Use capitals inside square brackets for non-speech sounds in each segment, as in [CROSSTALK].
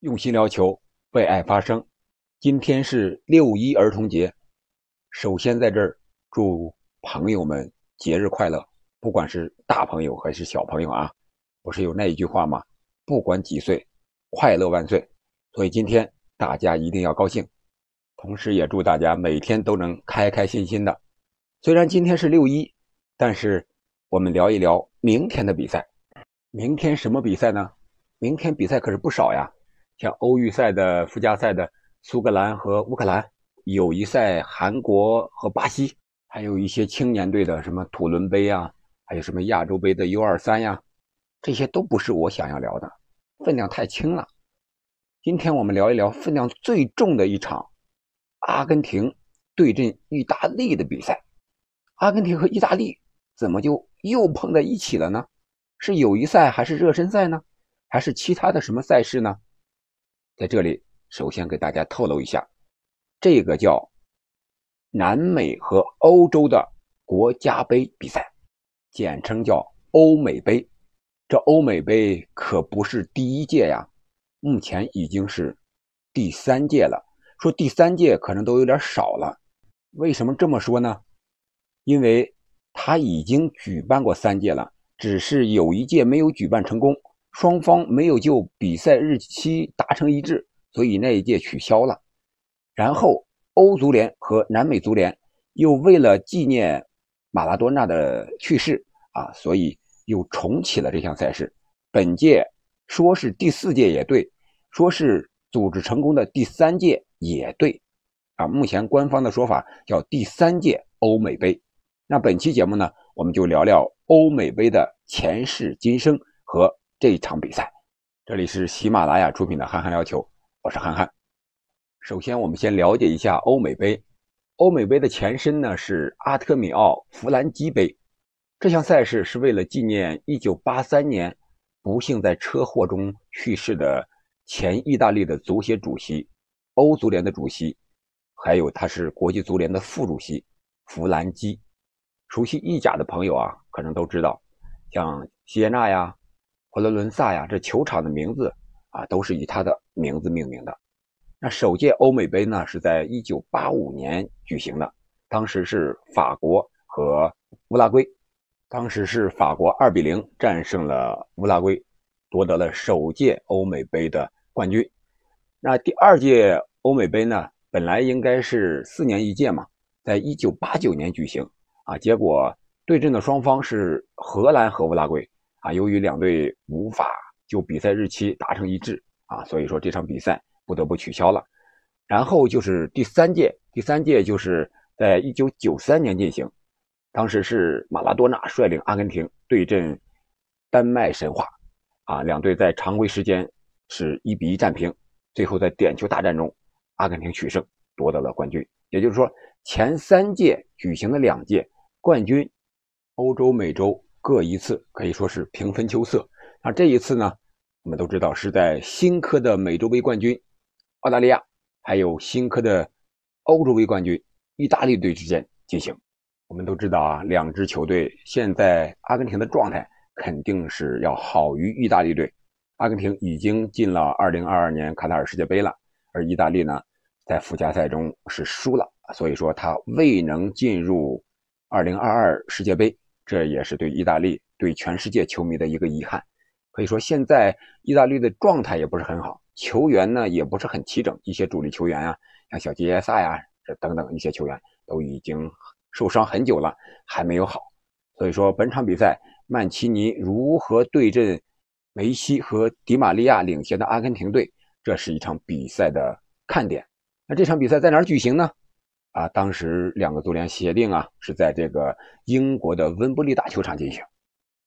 用心聊球，为爱发声。今天是六一儿童节，首先在这儿祝朋友们节日快乐，不管是大朋友还是小朋友啊。不是有那一句话吗？不管几岁，快乐万岁。所以今天大家一定要高兴，同时也祝大家每天都能开开心心的。虽然今天是六一，但是我们聊一聊明天的比赛。明天什么比赛呢？明天比赛可是不少呀。像欧预赛的附加赛的苏格兰和乌克兰，友谊赛韩国和巴西，还有一些青年队的什么土伦杯啊，还有什么亚洲杯的 U 二三呀，这些都不是我想要聊的，分量太轻了。今天我们聊一聊分量最重的一场，阿根廷对阵意大利的比赛。阿根廷和意大利怎么就又碰在一起了呢？是友谊赛还是热身赛呢？还是其他的什么赛事呢？在这里，首先给大家透露一下，这个叫南美和欧洲的国家杯比赛，简称叫欧美杯。这欧美杯可不是第一届呀，目前已经是第三届了。说第三届可能都有点少了，为什么这么说呢？因为他已经举办过三届了，只是有一届没有举办成功。双方没有就比赛日期达成一致，所以那一届取消了。然后欧足联和南美足联又为了纪念马拉多纳的去世啊，所以又重启了这项赛事。本届说是第四届也对，说是组织成功的第三届也对，啊，目前官方的说法叫第三届欧美杯。那本期节目呢，我们就聊聊欧美杯的前世今生和。这一场比赛，这里是喜马拉雅出品的《憨憨聊球》，我是憨憨。首先，我们先了解一下欧美杯。欧美杯的前身呢是阿特米奥弗兰基杯。这项赛事是为了纪念1983年不幸在车祸中去世的前意大利的足协主席、欧足联的主席，还有他是国际足联的副主席弗兰基。熟悉意甲的朋友啊，可能都知道，像锡耶纳呀。佛罗伦萨呀，这球场的名字啊，都是以他的名字命名的。那首届欧美杯呢，是在一九八五年举行的，当时是法国和乌拉圭，当时是法国二比零战胜了乌拉圭，夺得了首届欧美杯的冠军。那第二届欧美杯呢，本来应该是四年一届嘛，在一九八九年举行啊，结果对阵的双方是荷兰和乌拉圭。啊，由于两队无法就比赛日期达成一致啊，所以说这场比赛不得不取消了。然后就是第三届，第三届就是在一九九三年进行，当时是马拉多纳率领阿根廷对阵丹麦神话，啊，两队在常规时间是一比一战平，最后在点球大战中，阿根廷取胜夺得了冠军。也就是说，前三届举行的两届冠军，欧洲、美洲。各一次，可以说是平分秋色。那这一次呢，我们都知道是在新科的美洲杯冠军澳大利亚，还有新科的欧洲杯冠军意大利队之间进行。我们都知道啊，两支球队现在阿根廷的状态肯定是要好于意大利队。阿根廷已经进了2022年卡塔尔世界杯了，而意大利呢，在附加赛中是输了，所以说他未能进入2022世界杯。这也是对意大利、对全世界球迷的一个遗憾。可以说，现在意大利的状态也不是很好，球员呢也不是很齐整。一些主力球员啊，像小吉耶萨呀，这等等一些球员都已经受伤很久了，还没有好。所以说，本场比赛曼奇尼如何对阵梅西和迪玛利亚领衔的阿根廷队，这是一场比赛的看点。那这场比赛在哪儿举行呢？啊，当时两个足联协定啊，是在这个英国的温布利大球场进行。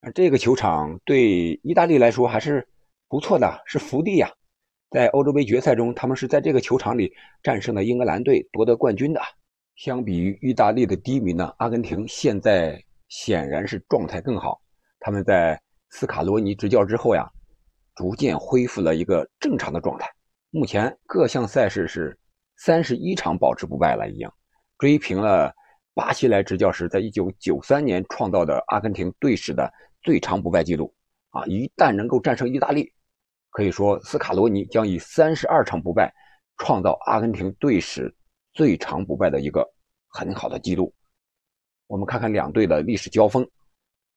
啊，这个球场对意大利来说还是不错的，是福地呀。在欧洲杯决赛中，他们是在这个球场里战胜了英格兰队，夺得冠军的。相比于意大利的低迷呢，阿根廷现在显然是状态更好。他们在斯卡罗尼执教之后呀，逐渐恢复了一个正常的状态。目前各项赛事是。三十一场保持不败了，已经追平了巴西来执教时在一九九三年创造的阿根廷队史的最长不败记录啊！一旦能够战胜意大利，可以说斯卡罗尼将以三十二场不败，创造阿根廷队史最长不败的一个很好的记录。我们看看两队的历史交锋，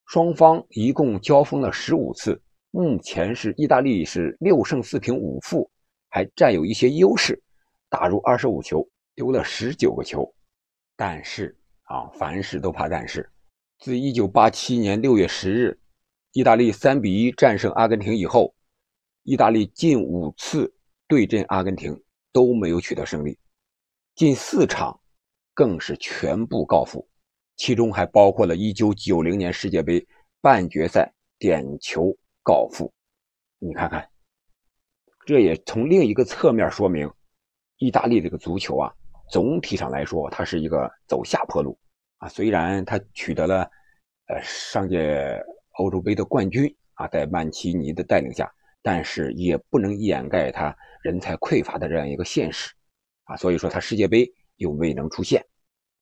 双方一共交锋了十五次，目前是意大利是六胜四平五负，还占有一些优势，打入二十五球，丢了十九个球。但是啊，凡事都怕但是。自一九八七年六月十日，意大利三比一战胜阿根廷以后，意大利近五次对阵阿根廷都没有取得胜利，近四场更是全部告负，其中还包括了一九九零年世界杯半决赛点球告负。你看看，这也从另一个侧面说明，意大利这个足球啊，总体上来说，它是一个走下坡路。啊，虽然他取得了，呃，上届欧洲杯的冠军啊，在曼奇尼的带领下，但是也不能掩盖他人才匮乏的这样一个现实，啊，所以说他世界杯又未能出现，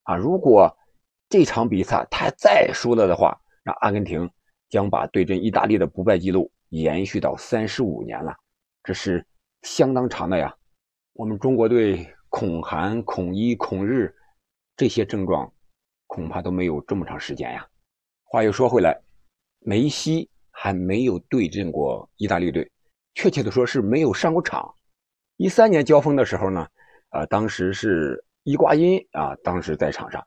啊，如果这场比赛他再输了的话，那阿根廷将把对阵意大利的不败记录延续到三十五年了，这是相当长的呀。我们中国队恐寒、恐一、恐日这些症状。恐怕都没有这么长时间呀。话又说回来，梅西还没有对阵过意大利队，确切的说是没有上过场。一三年交锋的时候呢，呃，当时是伊瓜因啊，当时在场上，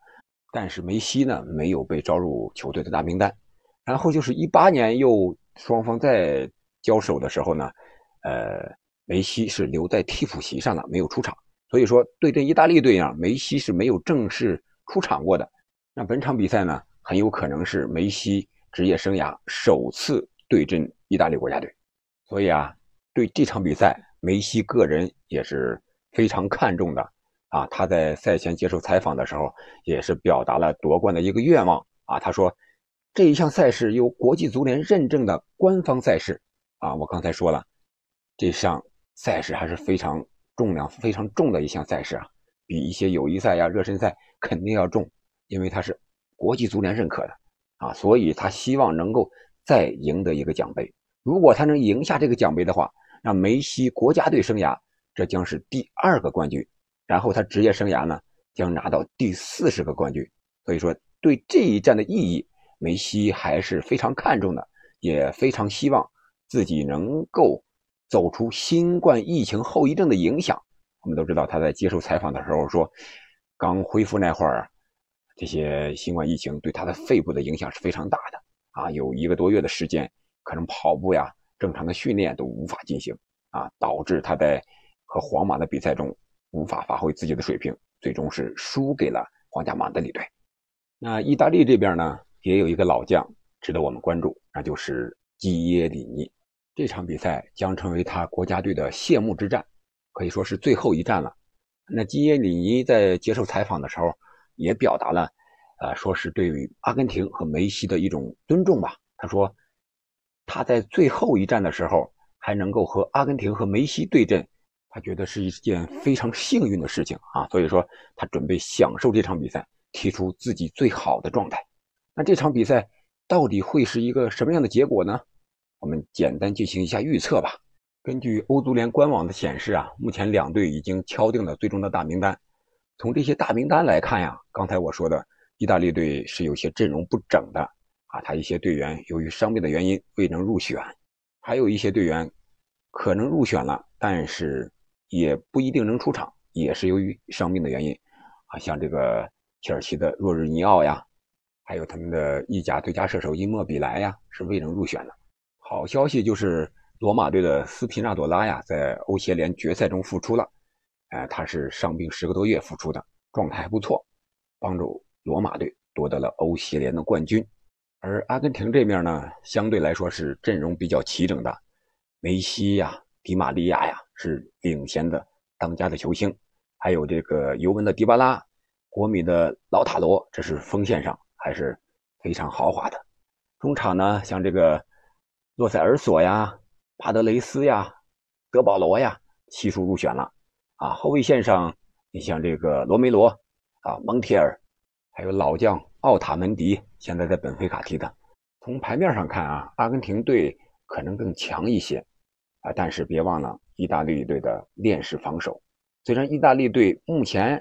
但是梅西呢没有被招入球队的大名单。然后就是一八年又双方在交手的时候呢，呃，梅西是留在替补席上的，没有出场。所以说对阵意大利队啊，梅西是没有正式出场过的。那本场比赛呢，很有可能是梅西职业生涯首次对阵意大利国家队，所以啊，对这场比赛，梅西个人也是非常看重的啊。他在赛前接受采访的时候，也是表达了夺冠的一个愿望啊。他说，这一项赛事由国际足联认证的官方赛事啊。我刚才说了，这项赛事还是非常重量非常重的一项赛事啊，比一些友谊赛呀、热身赛 [LAUGHS] 肯定要重。因为它是国际足联认可的啊，所以他希望能够再赢得一个奖杯。如果他能赢下这个奖杯的话，那梅西国家队生涯这将是第二个冠军，然后他职业生涯呢将拿到第四十个冠军。所以说，对这一战的意义，梅西还是非常看重的，也非常希望自己能够走出新冠疫情后遗症的影响。我们都知道他在接受采访的时候说，刚恢复那会儿。这些新冠疫情对他的肺部的影响是非常大的啊，有一个多月的时间，可能跑步呀、正常的训练都无法进行啊，导致他在和皇马的比赛中无法发挥自己的水平，最终是输给了皇家马德里队。那意大利这边呢，也有一个老将值得我们关注，那就是基耶里尼。这场比赛将成为他国家队的谢幕之战，可以说是最后一战了。那基耶里尼在接受采访的时候。也表达了，呃，说是对于阿根廷和梅西的一种尊重吧。他说，他在最后一战的时候还能够和阿根廷和梅西对阵，他觉得是一件非常幸运的事情啊。所以说，他准备享受这场比赛，提出自己最好的状态。那这场比赛到底会是一个什么样的结果呢？我们简单进行一下预测吧。根据欧足联官网的显示啊，目前两队已经敲定了最终的大名单。从这些大名单来看呀，刚才我说的意大利队是有些阵容不整的啊，他一些队员由于伤病的原因未能入选，还有一些队员可能入选了，但是也不一定能出场，也是由于伤病的原因啊，像这个切尔西的若日尼奥呀，还有他们的意甲最佳射手因莫比莱呀，是未能入选的。好消息就是罗马队的斯皮纳朵拉呀，在欧协联决赛中复出了。哎，他是伤病十个多月复出的，状态还不错，帮助罗马队夺得了欧协联的冠军。而阿根廷这面呢，相对来说是阵容比较齐整的，梅西呀、迪玛利亚呀是领衔的当家的球星，还有这个尤文的迪巴拉、国米的老塔罗，这是锋线上还是非常豪华的。中场呢，像这个洛塞尔索呀、帕德雷斯呀、德保罗呀，悉数入选了。啊，后卫线上，你像这个罗梅罗啊、蒙铁尔，还有老将奥塔门迪，现在在本菲卡踢的。从牌面上看啊，阿根廷队可能更强一些，啊，但是别忘了意大利队的链式防守。虽然意大利队目前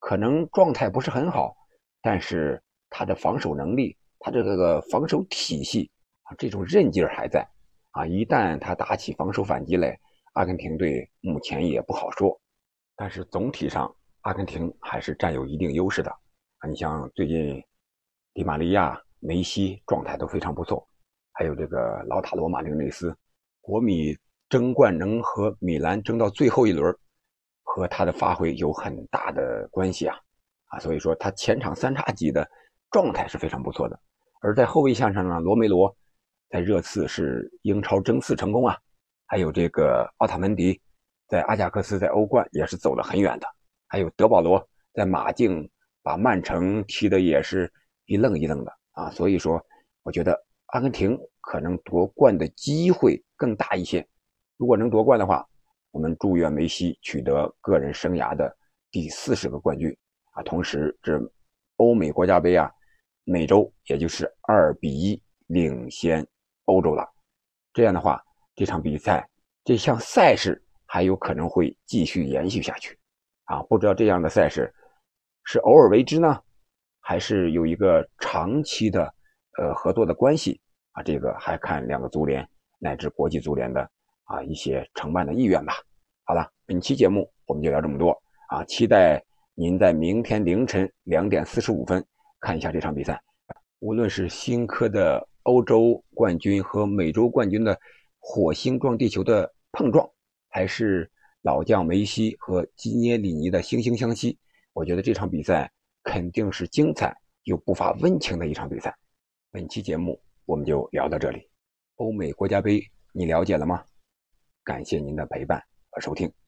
可能状态不是很好，但是他的防守能力，他这个防守体系啊，这种韧劲儿还在啊。一旦他打起防守反击来，阿根廷队目前也不好说。但是总体上，阿根廷还是占有一定优势的啊。你像最近迪马利亚、梅西状态都非常不错，还有这个老塔罗马丁内斯，国米争冠能和米兰争到最后一轮。和他的发挥有很大的关系啊，啊，所以说他前场三叉戟的状态是非常不错的。而在后卫线上呢，罗梅罗在热刺是英超争四成功啊，还有这个奥塔门迪在阿贾克斯在欧冠也是走了很远的，还有德保罗在马竞把曼城踢的也是一愣一愣的啊，所以说我觉得阿根廷可能夺冠的机会更大一些。如果能夺冠的话。我们祝愿梅西取得个人生涯的第四十个冠军啊！同时，这欧美国家杯啊，美洲也就是二比一领先欧洲了。这样的话，这场比赛这项赛事还有可能会继续延续下去啊！不知道这样的赛事是偶尔为之呢，还是有一个长期的呃合作的关系啊？这个还看两个足联乃至国际足联的啊一些承办的意愿吧。好了，本期节目我们就聊这么多啊！期待您在明天凌晨两点四十五分看一下这场比赛。无论是新科的欧洲冠军和美洲冠军的火星撞地球的碰撞，还是老将梅西和基涅里尼的惺惺相惜，我觉得这场比赛肯定是精彩又不乏温情的一场比赛。本期节目我们就聊到这里。欧美国家杯你了解了吗？感谢您的陪伴和。收听。